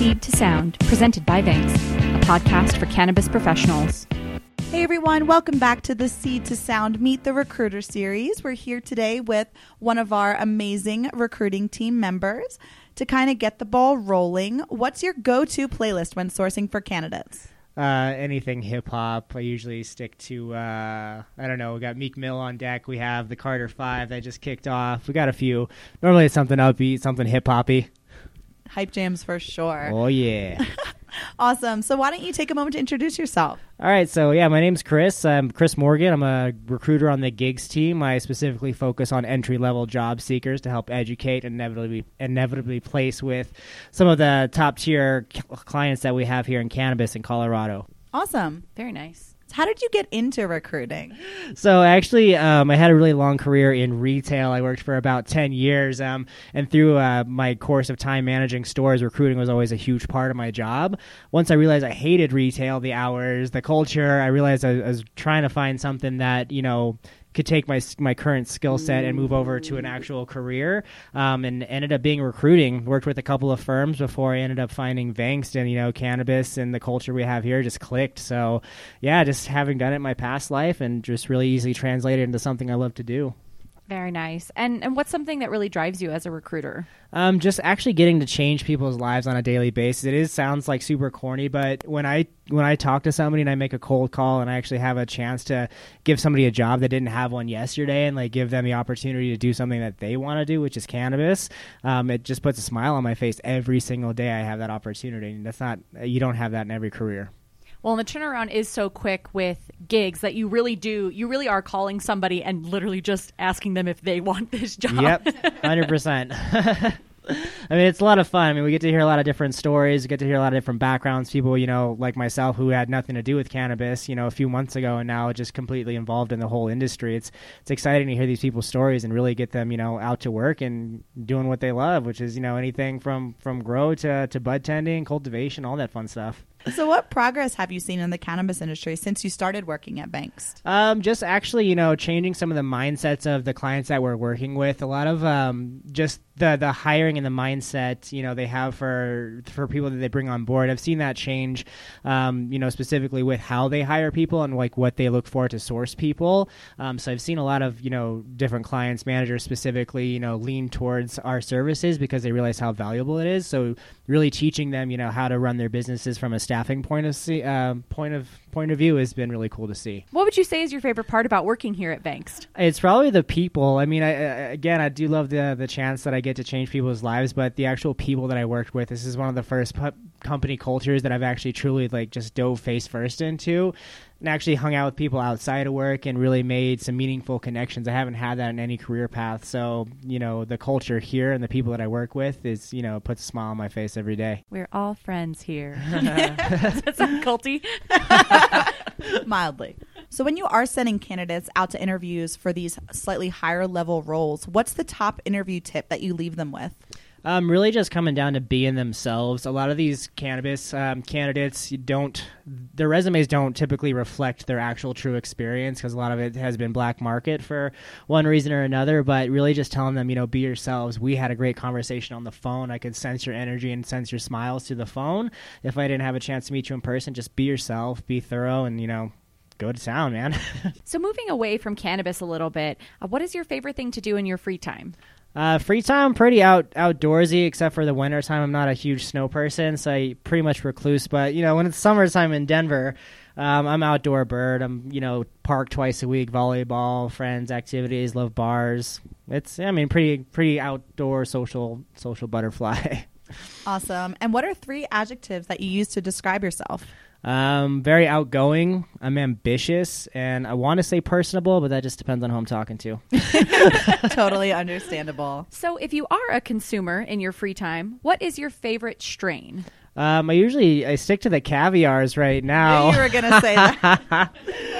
Seed to Sound, presented by Vangst, a podcast for cannabis professionals. Hey everyone, welcome back to the Seed to Sound Meet the Recruiter series. We're here today with one of our amazing recruiting team members to kind of get the ball rolling. What's your go to playlist when sourcing for candidates? Uh, anything hip hop. I usually stick to, uh, I don't know, we got Meek Mill on deck. We have the Carter Five that just kicked off. We got a few. Normally it's something upbeat, something hip hoppy. Hype jams for sure. Oh, yeah. Awesome. So why don't you take a moment to introduce yourself? All right, so yeah, my name's Chris. I'm Chris Morgan. I'm a recruiter on the gigs team. I specifically focus on entry level job seekers to help educate and inevitably inevitably place with some of the top tier clients that we have here in cannabis in Colorado. Awesome. Very nice. How did you get into recruiting? So actually, um, I had a really long career in retail. I worked for about ten years, um, and through uh, my course of time managing stores, recruiting was always a huge part of my job. Once I realized I hated retail, the hours, the culture, I realized I, I was trying to find something that you know could take my my current skill set and move over to an actual career. Um, and ended up being recruiting. Worked with a couple of firms before I ended up finding Vangst and you know cannabis and the culture we have here just clicked. So yeah, just having done it in my past life and just really easily translated into something I love to do. Very nice. And and what's something that really drives you as a recruiter? Um, just actually getting to change people's lives on a daily basis. It is sounds like super corny, but when I when I talk to somebody and I make a cold call and I actually have a chance to give somebody a job that didn't have one yesterday and like give them the opportunity to do something that they want to do, which is cannabis, um, it just puts a smile on my face every single day. I have that opportunity, and that's not you don't have that in every career. Well, and the turnaround is so quick with gigs that you really do, you really are calling somebody and literally just asking them if they want this job. Yep, 100%. I mean, it's a lot of fun. I mean, we get to hear a lot of different stories. We get to hear a lot of different backgrounds. People, you know, like myself, who had nothing to do with cannabis, you know, a few months ago, and now just completely involved in the whole industry. It's it's exciting to hear these people's stories and really get them, you know, out to work and doing what they love, which is, you know, anything from from grow to to bud tending, cultivation, all that fun stuff. So, what progress have you seen in the cannabis industry since you started working at Vangst? Um, just actually, you know, changing some of the mindsets of the clients that we're working with. A lot of um, just the the hiring and the mindset, you know, they have for for people that they bring on board. I've seen that change, um, you know, specifically with how they hire people and like what they look for to source people. Um, so I've seen a lot of you know different clients, managers specifically, you know, lean towards our services because they realize how valuable it is. So really teaching them, you know, how to run their businesses from a staffing point of see, uh, point of point of view has been really cool to see. What would you say is your favorite part about working here at Vangst? It's probably the people. I mean, I, again, I do love the the chance that I get to change people's lives, but the actual people that I worked with. This is one of the first pu- company cultures that I've actually truly like just dove face first into and actually hung out with people outside of work and really made some meaningful connections. I haven't had that in any career path. So, you know, the culture here and the people that I work with is, you know, puts a smile on my face every day. We're all friends here. Does that sound culty? Mildly. So, when you are sending candidates out to interviews for these slightly higher level roles, what's the top interview tip that you leave them with? Um, really, just coming down to being themselves. A lot of these cannabis um, candidates don't, their resumes don't typically reflect their actual true experience because a lot of it has been black market for one reason or another. But really, just telling them, you know, be yourselves. We had a great conversation on the phone. I could sense your energy and sense your smiles through the phone. If I didn't have a chance to meet you in person, just be yourself, be thorough, and you know, go to town, man. so, moving away from cannabis a little bit, uh, what is your favorite thing to do in your free time? Uh, free time, pretty out outdoorsy, except for the winter time. I'm not a huge snow person, so I pretty much recluse. But you know, when it's summertime in Denver, um, I'm outdoor bird. I'm you know park twice a week, volleyball, friends, activities, love bars. It's I mean pretty pretty outdoor social social butterfly. awesome. And what are three adjectives that you use to describe yourself? Um, very outgoing. I'm ambitious, and I want to say personable, but that just depends on who I'm talking to. totally understandable. So, if you are a consumer in your free time, what is your favorite strain? Um, I usually I stick to the caviars right now. you were gonna say that.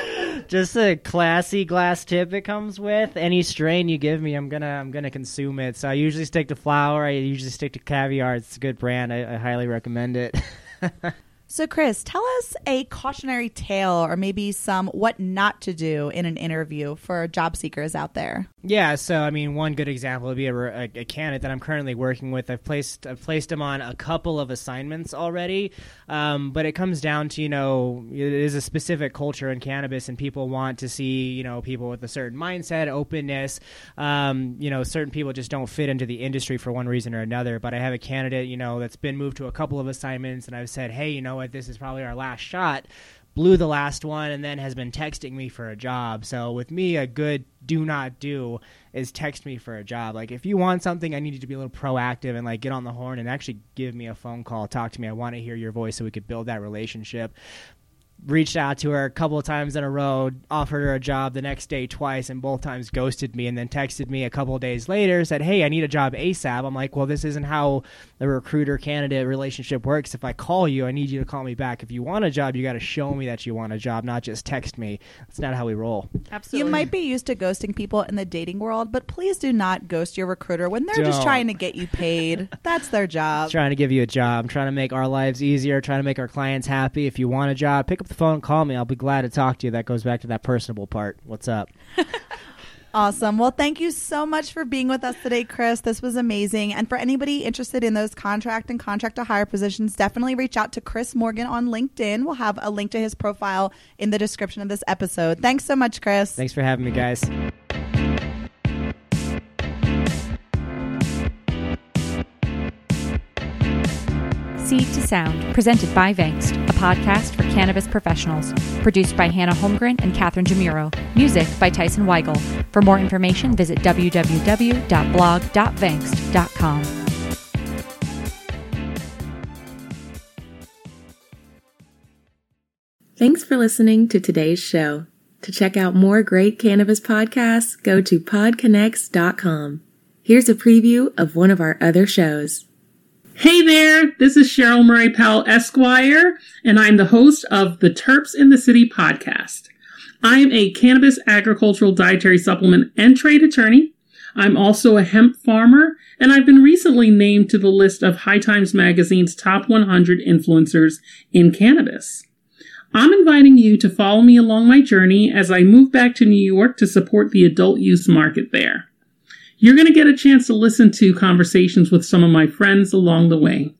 just a classy glass tip it comes with. Any strain you give me, I'm gonna I'm gonna consume it. So I usually stick to flower. I usually stick to caviar. It's a good brand. I, I highly recommend it. So, Chris, tell us a cautionary tale or maybe some what not to do in an interview for job seekers out there. Yeah, so I mean, one good example would be a, a, a, candidate that I'm currently working with. I've placed I've placed him on a couple of assignments already, um, but it comes down to you know it is a specific culture in cannabis, and people want to see you know people with a certain mindset, openness. Um, you know, certain people just don't fit into the industry for one reason or another. But I have a candidate you know that's been moved to a couple of assignments, and I've said, hey, you know what, this is probably our last shot blew the last one and then has been texting me for a job. So with me, a good do not do is text me for a job. Like if you want something, I need you to be a little proactive and like get on the horn and actually give me a phone call, talk to me. I want to hear your voice so we could build that relationship reached out to her a couple of times in a row, offered her a job the next day twice, and both times ghosted me, and then texted me a couple of days later, said, "Hey, I need a job ASAP." I'm like, "Well, this isn't how the recruiter candidate relationship works. If I call you, I need you to call me back. If you want a job, you got to show me that you want a job, not just text me. That's not how we roll." Absolutely. You might be used to ghosting people in the dating world, but please do not ghost your recruiter when they're Don't. just trying to get you paid. That's their job. Trying to give you a job, trying to make our lives easier, trying to make our clients happy. If you want a job, pick up the phone, call me. I'll be glad to talk to you. That goes back to that personable part. What's up? Awesome. Well, thank you so much for being with us today, Chris. This was amazing. And for anybody interested in those contract and contract to hire positions, definitely reach out to Chris Morgan on LinkedIn. We'll have a link to his profile in the description of this episode. Thanks so much, Chris. Thanks for having me, guys. Seed to Sound, presented by Vangst, a podcast for cannabis professionals. Produced by Hannah Holmgren and Catherine Jamiro. Music by Tyson Weigel. For more information, visit www.blog.vangst.com. Thanks for listening to today's show. To check out more great cannabis podcasts, go to podconx.com. Here's a preview of one of our other shows. Hey there, this is Cheryl Murray Powell Esquire, and I'm the host of the Terps in the City podcast. I'm a cannabis agricultural dietary supplement and trade attorney. I'm also a hemp farmer, and I've been recently named to the list of High Times Magazine's top 100 influencers in cannabis. I'm inviting you to follow me along my journey as I move back to New York to support the adult use market there. You're going to get a chance to listen to conversations with some of my friends along the way.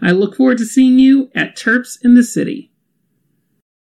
I look forward to seeing you at Terps in the City.